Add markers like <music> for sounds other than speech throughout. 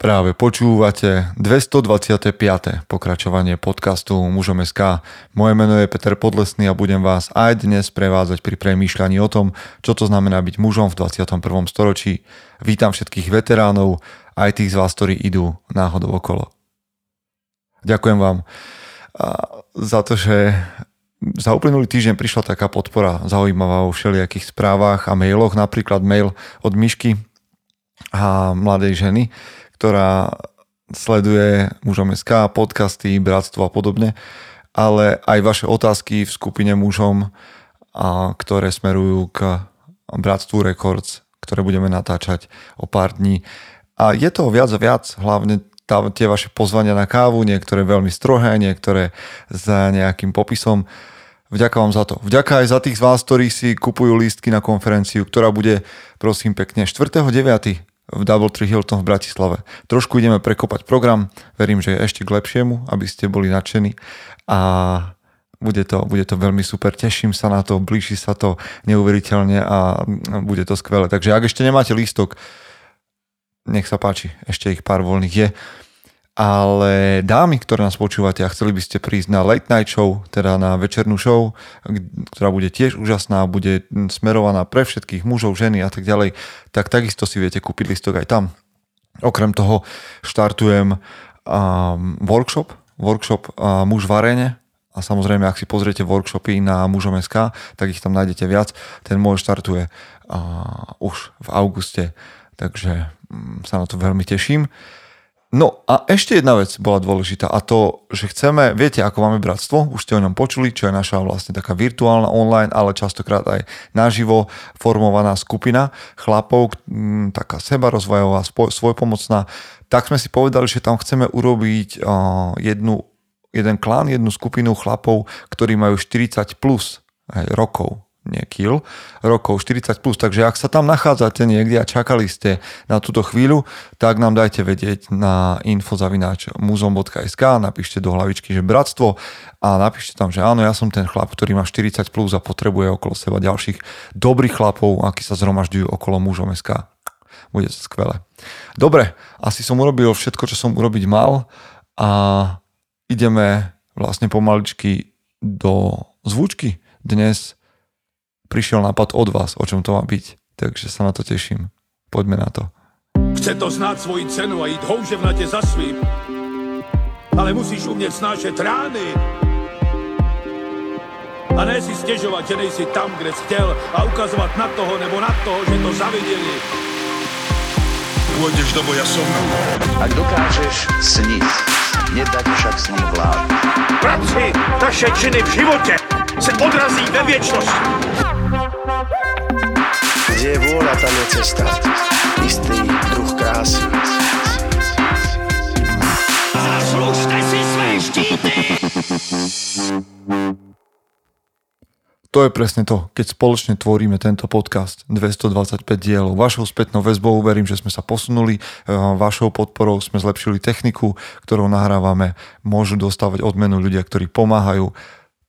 Práve počúvate 225. pokračovanie podcastu Mužom SK. Moje meno je Peter Podlesný a budem vás aj dnes prevádzať pri premýšľaní o tom, čo to znamená byť mužom v 21. storočí. Vítam všetkých veteránov, aj tých z vás, ktorí idú náhodou okolo. Ďakujem vám za to, že za uplynulý týždeň prišla taká podpora zaujímavá vo všelijakých správach a mailoch, napríklad mail od Myšky a mladej ženy, ktorá sleduje mužom SK, podcasty, bratstvo a podobne, ale aj vaše otázky v skupine mužom, a ktoré smerujú k Bratstvu Records, ktoré budeme natáčať o pár dní. A je to viac a viac, hlavne tá, tie vaše pozvania na kávu, niektoré veľmi strohé, niektoré za nejakým popisom. Vďaka vám za to. Vďaka aj za tých z vás, ktorí si kupujú lístky na konferenciu, ktorá bude, prosím pekne, 4.9 v Double Tree Hilton v Bratislave. Trošku ideme prekopať program, verím, že je ešte k lepšiemu, aby ste boli nadšení a bude to, bude to veľmi super, teším sa na to, blíži sa to neuveriteľne a bude to skvelé. Takže ak ešte nemáte lístok, nech sa páči, ešte ich pár voľných je ale dámy, ktoré nás počúvate a chceli by ste prísť na late night show, teda na večernú show, ktorá bude tiež úžasná, bude smerovaná pre všetkých mužov, ženy a tak ďalej, tak takisto si viete kúpiť listok aj tam. Okrem toho štartujem um, workshop, workshop uh, muž v arene, a samozrejme, ak si pozriete workshopy na mužom.sk, tak ich tam nájdete viac. Ten môj štartuje uh, už v auguste, takže um, sa na to veľmi teším. No a ešte jedna vec bola dôležitá a to, že chceme, viete, ako máme bratstvo, už ste o ňom počuli, čo je naša vlastne taká virtuálna online, ale častokrát aj naživo formovaná skupina chlapov, taká sebarozvojová, svojpomocná, tak sme si povedali, že tam chceme urobiť jednu, jeden klán, jednu skupinu chlapov, ktorí majú 40 plus rokov nie kil, rokov 40 plus. Takže ak sa tam nachádzate niekde a čakali ste na túto chvíľu, tak nám dajte vedieť na infozavináč muzom.sk, napíšte do hlavičky, že bratstvo a napíšte tam, že áno, ja som ten chlap, ktorý má 40 plus a potrebuje okolo seba ďalších dobrých chlapov, akí sa zhromažďujú okolo mužom.sk. Bude to skvelé. Dobre, asi som urobil všetko, čo som urobiť mal a ideme vlastne pomaličky do zvučky. Dnes prišiel nápad od vás, o čom to má byť. Takže sa na to teším. Poďme na to. Chce to znáť svoji cenu a ísť houževnate za svým. Ale musíš umieť snášať rány. A ne si stiežovať, že nejsi tam, kde si chtěl a ukazovať na toho nebo na toho, že to zavideli. Pôjdeš do boja som. Ak dokážeš sniť, nedať však sní vlád. Práci, taše činy v živote se odrazí ve věčnosti. Kde je vôľa, tam je cesta. Istý druh krásy. Zaslužte si své štíty! To je presne to, keď spoločne tvoríme tento podcast 225 dielov. Vašou spätnou väzbou verím, že sme sa posunuli, e, vašou podporou sme zlepšili techniku, ktorou nahrávame. Môžu dostávať odmenu ľudia, ktorí pomáhajú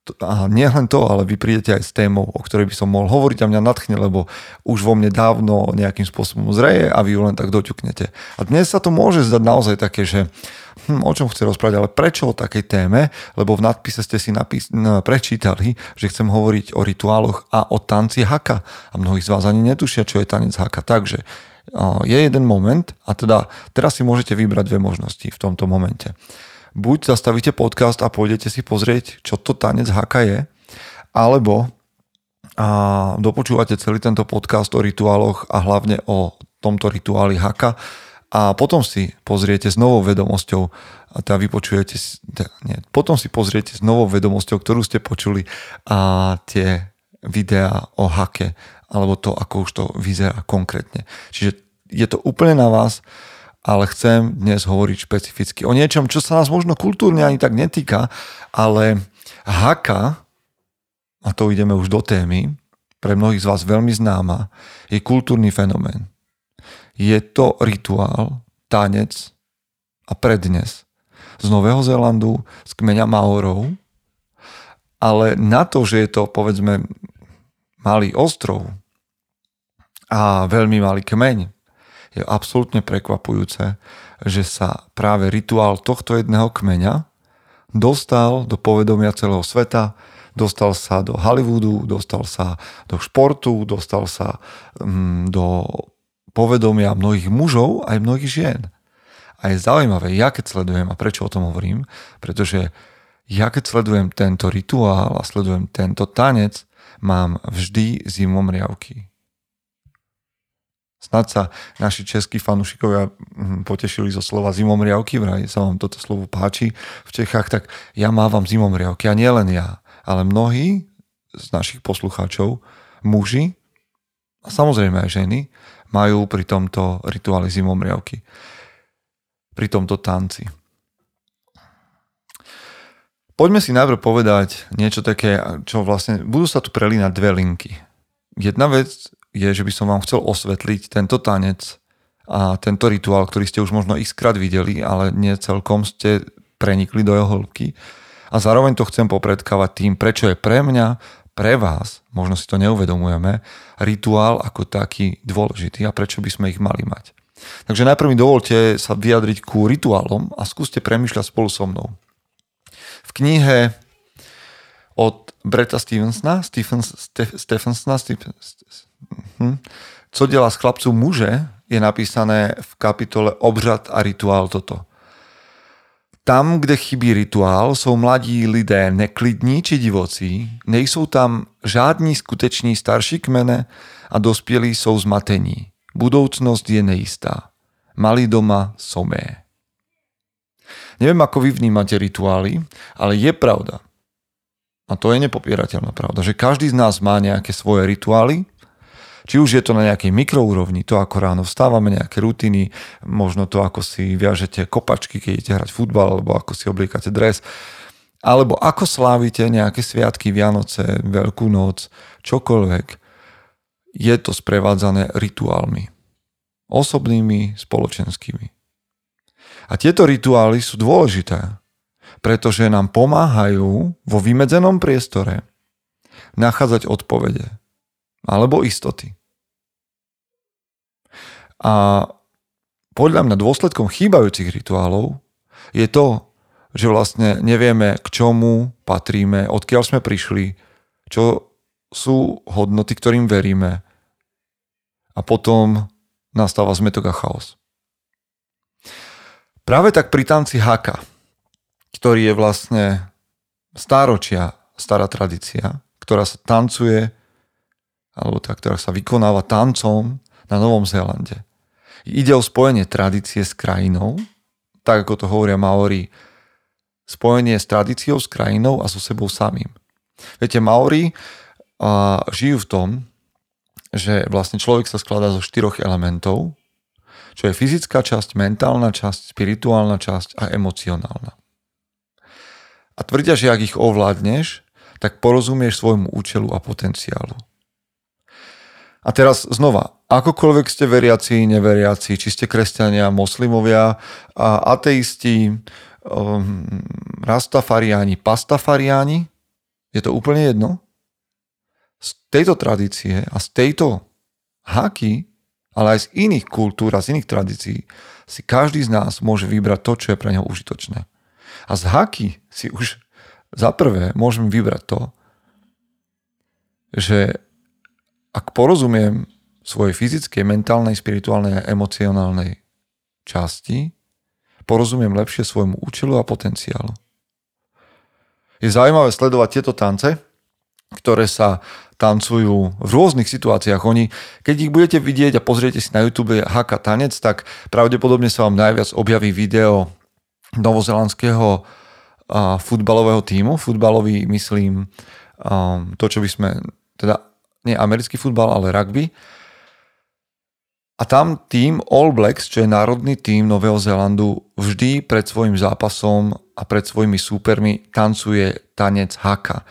a nie len to, ale vy prídete aj s témou, o ktorej by som mohol hovoriť a mňa natchne, lebo už vo mne dávno nejakým spôsobom zreje a vy ju len tak doťuknete. A dnes sa to môže zdať naozaj také, že hm, o čom chce rozprávať, ale prečo o takej téme, lebo v nadpise ste si napís- prečítali, že chcem hovoriť o rituáloch a o tanci haka. A mnohí z vás ani netušia, čo je tanec haka. Takže je jeden moment a teda teraz si môžete vybrať dve možnosti v tomto momente buď zastavíte podcast a pôjdete si pozrieť, čo to tanec haka je, alebo a dopočúvate celý tento podcast o rituáloch a hlavne o tomto rituáli haka a potom si pozriete s novou vedomosťou a teda vypočujete, nie, potom si pozriete s novou vedomosťou, ktorú ste počuli a tie videá o hake alebo to, ako už to vyzerá konkrétne. Čiže je to úplne na vás, ale chcem dnes hovoriť špecificky o niečom, čo sa nás možno kultúrne ani tak netýka, ale haka, a to ideme už do témy, pre mnohých z vás veľmi známa, je kultúrny fenomén. Je to rituál, tanec a prednes z Nového Zélandu, z kmeňa Maorov, ale na to, že je to povedzme malý ostrov a veľmi malý kmeň, je absolútne prekvapujúce, že sa práve rituál tohto jedného kmeňa dostal do povedomia celého sveta, dostal sa do Hollywoodu, dostal sa do športu, dostal sa mm, do povedomia mnohých mužov aj mnohých žien. A je zaujímavé, ja keď sledujem, a prečo o tom hovorím, pretože ja keď sledujem tento rituál a sledujem tento tanec, mám vždy zimom riavky. Snad sa naši českí fanúšikovia hm, potešili zo slova zimom riavky, vraj sa vám toto slovo páči v Čechách, tak ja mávam zimom riavky a nie len ja, ale mnohí z našich poslucháčov, muži a samozrejme aj ženy, majú pri tomto rituáli zimom riavky pri tomto tanci. Poďme si najprv povedať niečo také, čo vlastne, budú sa tu prelínať dve linky. Jedna vec je, že by som vám chcel osvetliť tento tanec a tento rituál, ktorý ste už možno xkrát videli, ale nie celkom ste prenikli do jeho hĺbky. A zároveň to chcem popredkávať tým, prečo je pre mňa, pre vás, možno si to neuvedomujeme, rituál ako taký dôležitý a prečo by sme ich mali mať. Takže najprv mi dovolte sa vyjadriť ku rituálom a skúste premyšľať spolu so mnou. V knihe od Breta Stevensona, Stephens, Stephensona, Stephens, hm, co dělá z chlapců muže, je napísané v kapitole Obřad a rituál toto. Tam, kde chybí rituál, jsou mladí lidé neklidní či divocí, nejsou tam žádní skuteční starší kmene a dospělí jsou zmatení. Budoucnosť je neistá. Mali doma somé. Neviem, ako vy vnímate rituály, ale je pravda, a to je nepopierateľná pravda, že každý z nás má nejaké svoje rituály, či už je to na nejakej mikroúrovni, to ako ráno vstávame, nejaké rutiny, možno to ako si viažete kopačky, keď idete hrať futbal, alebo ako si obliekate dres, alebo ako slávite nejaké sviatky, Vianoce, Veľkú noc, čokoľvek je to sprevádzané rituálmi. Osobnými, spoločenskými. A tieto rituály sú dôležité, pretože nám pomáhajú vo vymedzenom priestore nachádzať odpovede alebo istoty. A podľa mňa dôsledkom chýbajúcich rituálov je to, že vlastne nevieme, k čomu patríme, odkiaľ sme prišli, čo sú hodnoty, ktorým veríme. A potom nastáva zmetok a chaos. Práve tak pri tanci haka, ktorý je vlastne stáročia stará tradícia, ktorá sa tancuje, alebo tá, ktorá sa vykonáva tancom na Novom Zélande. Ide o spojenie tradície s krajinou, tak ako to hovoria Maori, spojenie s tradíciou, s krajinou a so sebou samým. Viete, Maori a žijú v tom, že vlastne človek sa skladá zo štyroch elementov, čo je fyzická časť, mentálna časť, spirituálna časť a emocionálna. A tvrdia, že ak ich ovládneš, tak porozumieš svojmu účelu a potenciálu. A teraz znova, akokoľvek ste veriaci, neveriaci, či ste kresťania, moslimovia, ateisti, um, rastafariáni, pastafariáni, je to úplne jedno? z tejto tradície a z tejto haky, ale aj z iných kultúr a z iných tradícií si každý z nás môže vybrať to, čo je pre neho užitočné. A z haky si už za prvé môžem vybrať to, že ak porozumiem svojej fyzickej, mentálnej, spirituálnej a emocionálnej časti, porozumiem lepšie svojmu účelu a potenciálu. Je zaujímavé sledovať tieto tance, ktoré sa tancujú v rôznych situáciách. Oni, keď ich budete vidieť a pozriete si na YouTube haka tanec, tak pravdepodobne sa vám najviac objaví video novozelandského futbalového týmu. Futbalový, myslím, to, čo by sme, teda nie americký futbal, ale rugby. A tam tým All Blacks, čo je národný tým Nového Zélandu, vždy pred svojim zápasom a pred svojimi súpermi tancuje tanec haka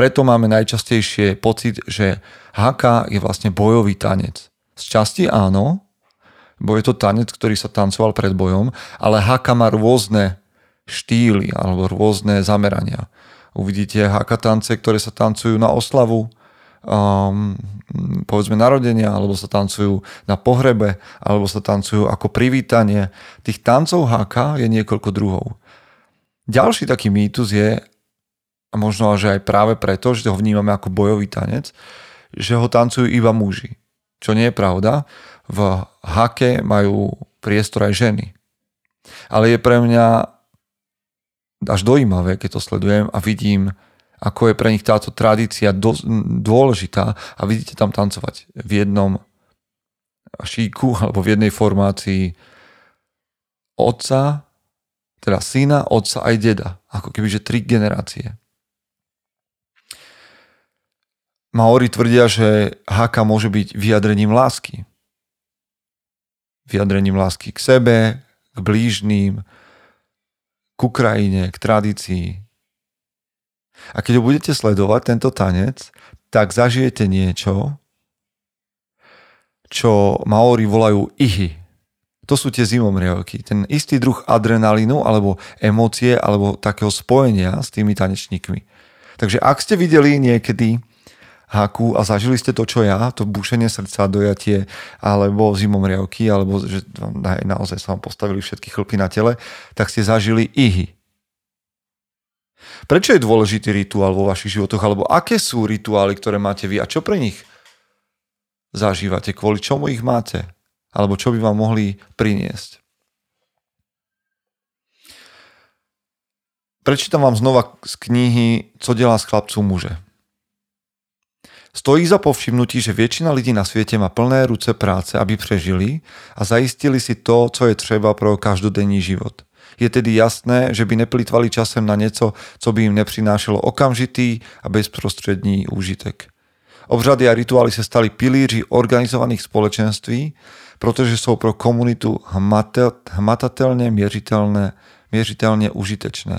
preto máme najčastejšie pocit, že haka je vlastne bojový tanec. Z časti áno, bo je to tanec, ktorý sa tancoval pred bojom, ale haka má rôzne štýly alebo rôzne zamerania. Uvidíte haka tance, ktoré sa tancujú na oslavu, um, povedzme narodenia, alebo sa tancujú na pohrebe, alebo sa tancujú ako privítanie. Tých tancov HK je niekoľko druhov. Ďalší taký mýtus je, a možno že aj práve preto, že ho vnímame ako bojový tanec, že ho tancujú iba muži. Čo nie je pravda. V hake majú priestor aj ženy. Ale je pre mňa až dojímavé, keď to sledujem a vidím ako je pre nich táto tradícia do, dôležitá a vidíte tam tancovať v jednom šíku <laughs> alebo v jednej formácii otca, teda syna, otca aj deda. Ako keby, že tri generácie. Maori tvrdia, že haka môže byť vyjadrením lásky. Vyjadrením lásky k sebe, k blížným, k Ukrajine, k tradícii, a keď ho budete sledovať, tento tanec, tak zažijete niečo, čo Maori volajú ihy. To sú tie zimomriavky. Ten istý druh adrenalínu alebo emócie alebo takého spojenia s tými tanečníkmi. Takže ak ste videli niekedy haku a zažili ste to, čo ja, to bušenie srdca, dojatie, alebo zimomriavky, alebo že naozaj sa vám postavili všetky chlpy na tele, tak ste zažili ihy. Prečo je dôležitý rituál vo vašich životoch? Alebo aké sú rituály, ktoré máte vy a čo pre nich zažívate? Kvôli čomu ich máte? Alebo čo by vám mohli priniesť? Prečítam vám znova z knihy Co delá z chlapcov muže. Stojí za povšimnutí, že väčšina ľudí na svete má plné ruce práce, aby prežili a zaistili si to, co je třeba pro každodenní život – je tedy jasné, že by neplýtvali časem na něco, co by im neprinášalo okamžitý a bezprostřední úžitek. Obřady a rituály se stali pilíři organizovaných společenství, protože jsou pro komunitu hmatatelně měřitelné, měřitelně užitečné.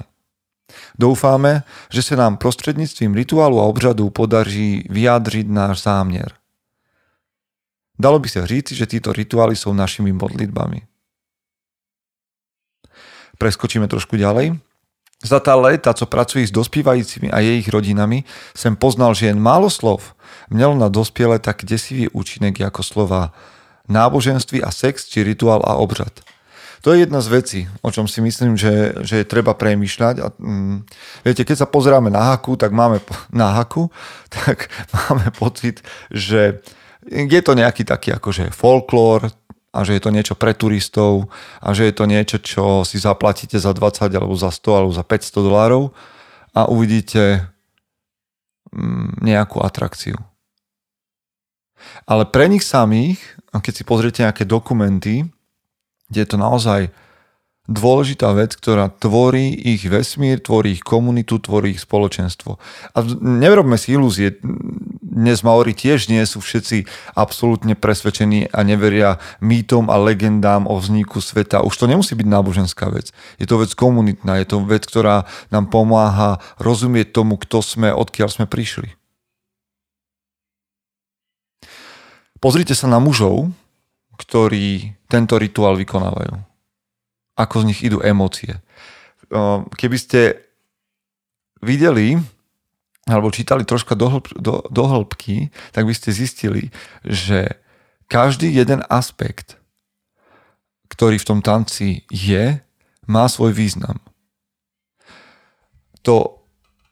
Doufáme, že se nám prostřednictvím rituálu a obřadu podaří vyjádřit náš záměr. Dalo by se říct, že tyto rituály jsou našimi modlitbami preskočíme trošku ďalej. Za tá leta, co pracují s dospívajúcimi a jejich rodinami, sem poznal, že jen málo slov mělo na dospiele tak desivý účinek ako slova náboženství a sex, či rituál a obřad. To je jedna z vecí, o čom si myslím, že, že je treba premýšľať. A, mm, viete, keď sa pozeráme na haku, tak máme <laughs> na haku, tak <laughs> máme pocit, že je to nejaký taký akože folklór, a že je to niečo pre turistov a že je to niečo, čo si zaplatíte za 20 alebo za 100 alebo za 500 dolárov a uvidíte mm, nejakú atrakciu. Ale pre nich samých, keď si pozriete nejaké dokumenty, kde je to naozaj dôležitá vec, ktorá tvorí ich vesmír, tvorí ich komunitu, tvorí ich spoločenstvo. A nerobme si ilúzie, dnes Maori tiež nie sú všetci absolútne presvedčení a neveria mýtom a legendám o vzniku sveta. Už to nemusí byť náboženská vec. Je to vec komunitná, je to vec, ktorá nám pomáha rozumieť tomu, kto sme, odkiaľ sme prišli. Pozrite sa na mužov, ktorí tento rituál vykonávajú ako z nich idú emócie. Keby ste videli alebo čítali troška do, hĺb, do, do hĺbky, tak by ste zistili, že každý jeden aspekt, ktorý v tom tanci je, má svoj význam. To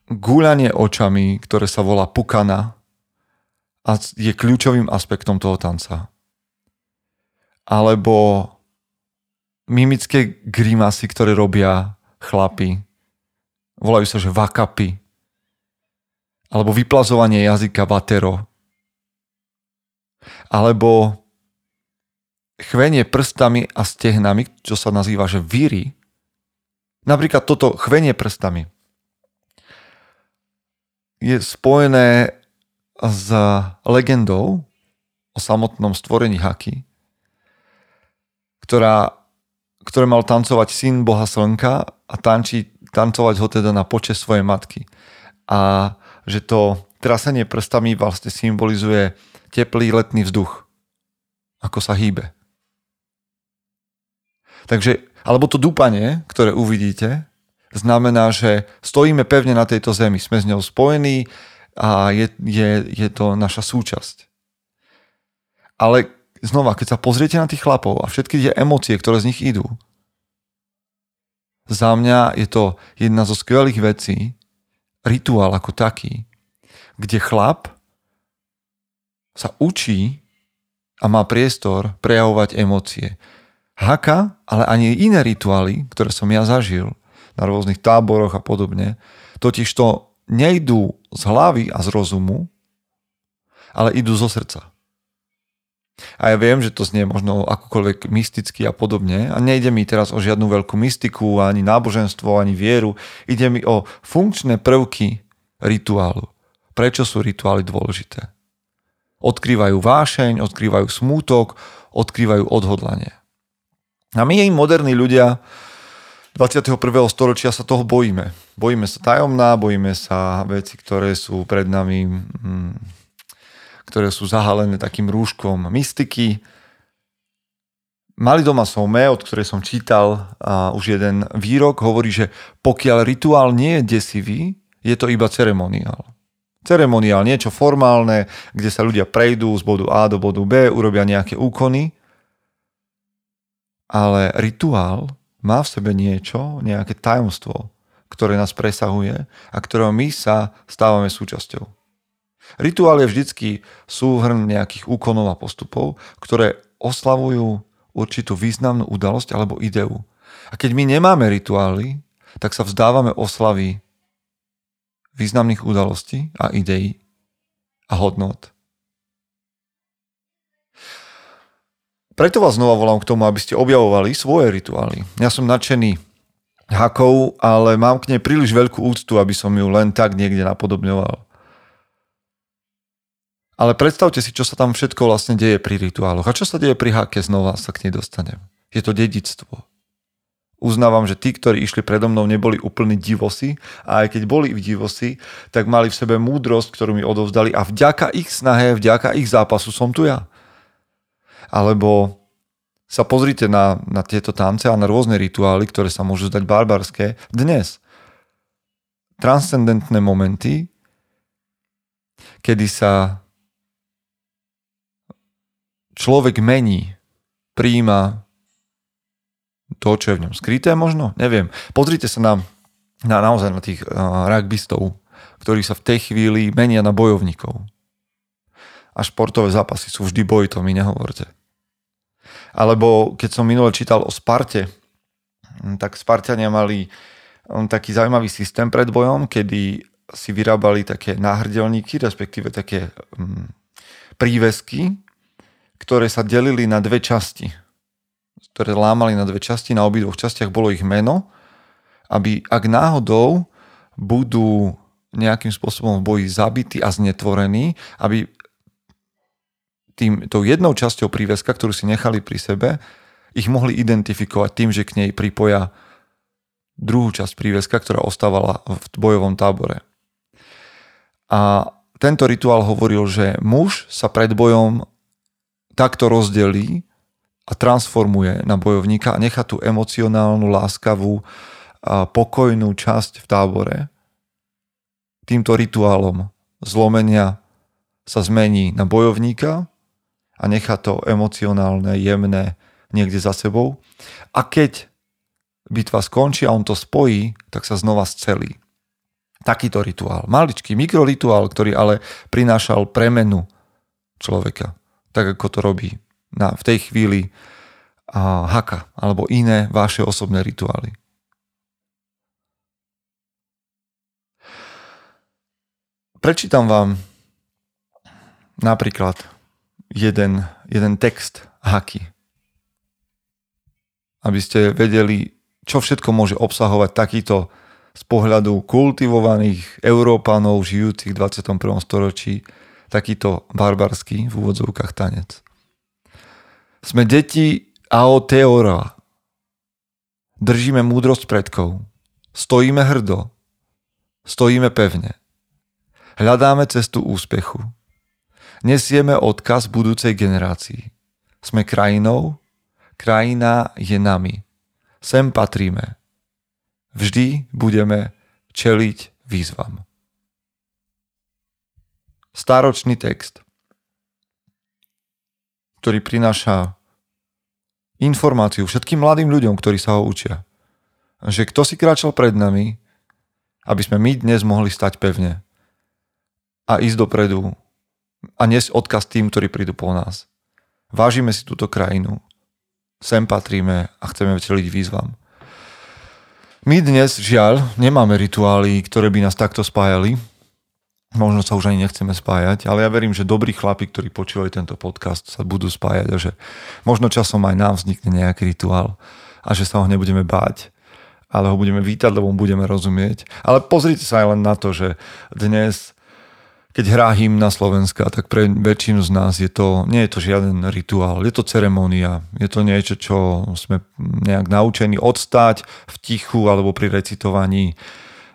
gúľanie očami, ktoré sa volá pukana, je kľúčovým aspektom toho tanca. Alebo mimické grimasy, ktoré robia chlapi. Volajú sa, že vakapy. Alebo vyplazovanie jazyka vatero. Alebo chvenie prstami a stehnami, čo sa nazýva, že víry. Napríklad toto chvenie prstami je spojené s legendou o samotnom stvorení Haky, ktorá ktoré mal tancovať syn Boha Slnka a tanči, tancovať ho teda na poče svojej matky. A že to trasenie prstami vlastne symbolizuje teplý letný vzduch. Ako sa hýbe. Takže, alebo to dúpanie, ktoré uvidíte, znamená, že stojíme pevne na tejto zemi, sme s ňou spojení, a je, je, je to naša súčasť. Ale znova, keď sa pozriete na tých chlapov a všetky tie emócie, ktoré z nich idú, za mňa je to jedna zo skvelých vecí, rituál ako taký, kde chlap sa učí a má priestor prejavovať emócie. Haka, ale ani iné rituály, ktoré som ja zažil na rôznych táboroch a podobne, totiž to nejdú z hlavy a z rozumu, ale idú zo srdca. A ja viem, že to znie možno akokoľvek mysticky a podobne. A nejde mi teraz o žiadnu veľkú mystiku, ani náboženstvo, ani vieru. Ide mi o funkčné prvky rituálu. Prečo sú rituály dôležité? Odkrývajú vášeň, odkrývajú smútok, odkrývajú odhodlanie. A my, moderní ľudia, 21. storočia sa toho bojíme. Bojíme sa tajomná, bojíme sa veci, ktoré sú pred nami, hm, ktoré sú zahalené takým rúškom mystiky. Mali doma sme, od ktorej som čítal a už jeden výrok, hovorí, že pokiaľ rituál nie je desivý, je to iba ceremoniál. Ceremoniál, niečo formálne, kde sa ľudia prejdú z bodu A do bodu B, urobia nejaké úkony, ale rituál má v sebe niečo, nejaké tajomstvo, ktoré nás presahuje a ktorého my sa stávame súčasťou. Rituál je vždycky súhrn nejakých úkonov a postupov, ktoré oslavujú určitú významnú udalosť alebo ideu. A keď my nemáme rituály, tak sa vzdávame oslavy významných udalostí a ideí a hodnot. Preto vás znova volám k tomu, aby ste objavovali svoje rituály. Ja som nadšený hakov, ale mám k nej príliš veľkú úctu, aby som ju len tak niekde napodobňoval. Ale predstavte si, čo sa tam všetko vlastne deje pri rituáloch. A čo sa deje pri hake, znova sa k nej dostanem. Je to dedictvo. Uznávam, že tí, ktorí išli predo mnou, neboli úplní divosi a aj keď boli v divosi, tak mali v sebe múdrosť, ktorú mi odovzdali a vďaka ich snahe, vďaka ich zápasu som tu ja. Alebo sa pozrite na, na tieto tance a na rôzne rituály, ktoré sa môžu zdať barbarské. Dnes transcendentné momenty, kedy sa človek mení, príjima to, čo je v ňom skryté možno, neviem. Pozrite sa na, na naozaj na tých uh, rugbystov, ktorí sa v tej chvíli menia na bojovníkov. A športové zápasy sú vždy boj, to mi nehovorte. Alebo keď som minule čítal o Sparte, hm, tak Spartania mali hm, taký zaujímavý systém pred bojom, kedy si vyrábali také náhrdelníky, respektíve také hm, prívesky, ktoré sa delili na dve časti. Ktoré lámali na dve časti, na obidvoch častiach bolo ich meno, aby ak náhodou budú nejakým spôsobom v boji zabití a znetvorení, aby tým, tou jednou časťou príveska, ktorú si nechali pri sebe, ich mohli identifikovať tým, že k nej pripoja druhú časť príveska, ktorá ostávala v bojovom tábore. A tento rituál hovoril, že muž sa pred bojom takto rozdelí a transformuje na bojovníka a nechá tú emocionálnu, láskavú, pokojnú časť v tábore. Týmto rituálom zlomenia sa zmení na bojovníka a nechá to emocionálne, jemné niekde za sebou. A keď bitva skončí a on to spojí, tak sa znova scelí. Takýto rituál. Maličký mikrorituál, ktorý ale prinášal premenu človeka. Tak ako to robí na, v tej chvíli a, haka alebo iné vaše osobné rituály. Prečítam vám napríklad jeden, jeden text haky. Aby ste vedeli, čo všetko môže obsahovať takýto z pohľadu kultivovaných Európanov žijúcich v 21. storočí takýto barbarský v úvodzovkách tanec. Sme deti Aoteora. Držíme múdrosť predkov. Stojíme hrdo. Stojíme pevne. Hľadáme cestu úspechu nesieme odkaz budúcej generácii. Sme krajinou, krajina je nami. Sem patríme. Vždy budeme čeliť výzvam. Stáročný text, ktorý prináša informáciu všetkým mladým ľuďom, ktorí sa ho učia. Že kto si kráčal pred nami, aby sme my dnes mohli stať pevne a ísť dopredu a niesť odkaz tým, ktorí prídu po nás. Vážime si túto krajinu, sem patríme a chceme čeliť výzvam. My dnes, žiaľ, nemáme rituály, ktoré by nás takto spájali, možno sa už ani nechceme spájať, ale ja verím, že dobrí chlapi, ktorí počúvajú tento podcast, sa budú spájať a že možno časom aj nám vznikne nejaký rituál a že sa ho nebudeme báť, ale ho budeme vítať, lebo budeme rozumieť. Ale pozrite sa aj len na to, že dnes keď hrá hymna Slovenska, tak pre väčšinu z nás je to, nie je to žiaden rituál, je to ceremonia, je to niečo, čo sme nejak naučení odstať v tichu alebo pri recitovaní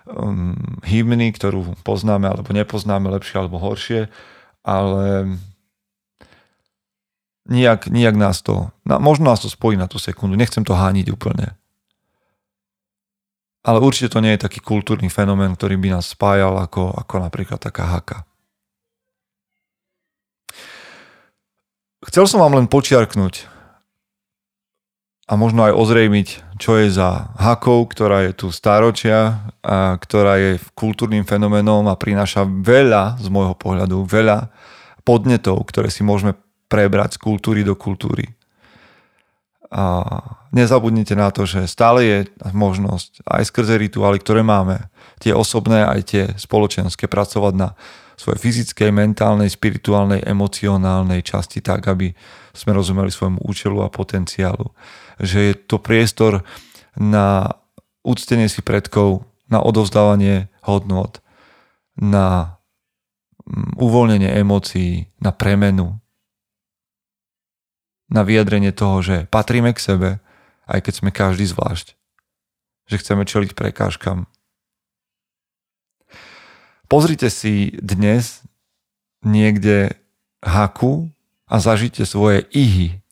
um, hymny, ktorú poznáme alebo nepoznáme lepšie alebo horšie, ale nijak, nijak nás to, na, možno nás to spojí na tú sekundu, nechcem to hániť úplne. Ale určite to nie je taký kultúrny fenomén, ktorý by nás spájal ako, ako napríklad taká haka. Chcel som vám len počiarknúť, a možno aj ozrejmiť, čo je za hakou, ktorá je tu stáročia a ktorá je kultúrnym fenoménom a prináša veľa, z môjho pohľadu, veľa podnetov, ktoré si môžeme prebrať z kultúry do kultúry. A nezabudnite na to, že stále je možnosť aj skrze rituály, ktoré máme, tie osobné aj tie spoločenské, pracovať na svojej fyzickej, mentálnej, spirituálnej, emocionálnej časti tak, aby sme rozumeli svojmu účelu a potenciálu že je to priestor na úctenie si predkov, na odovzdávanie hodnot, na mm, uvoľnenie emócií, na premenu, na vyjadrenie toho, že patríme k sebe, aj keď sme každý zvlášť. Že chceme čeliť prekážkam. Pozrite si dnes niekde haku a zažite svoje ihy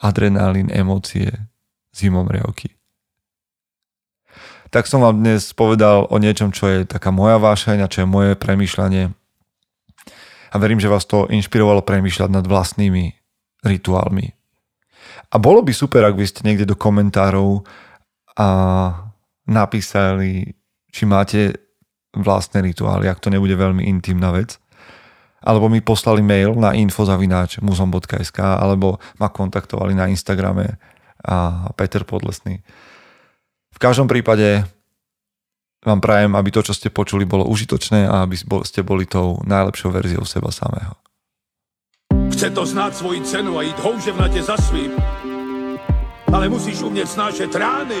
adrenalín, emócie, zimomriavky. Tak som vám dnes povedal o niečom, čo je taká moja vášeň a čo je moje premýšľanie. A verím, že vás to inšpirovalo premýšľať nad vlastnými rituálmi. A bolo by super, ak by ste niekde do komentárov a napísali, či máte vlastné rituály, ak to nebude veľmi intimná vec alebo mi poslali mail na infozavináč muzom.sk alebo ma kontaktovali na Instagrame a Peter Podlesný. V každom prípade vám prajem, aby to, čo ste počuli, bolo užitočné a aby ste boli tou najlepšou verziou seba samého. Chce to znát svoji cenu a jít houževnatě za svým. Ale musíš umět snášet rány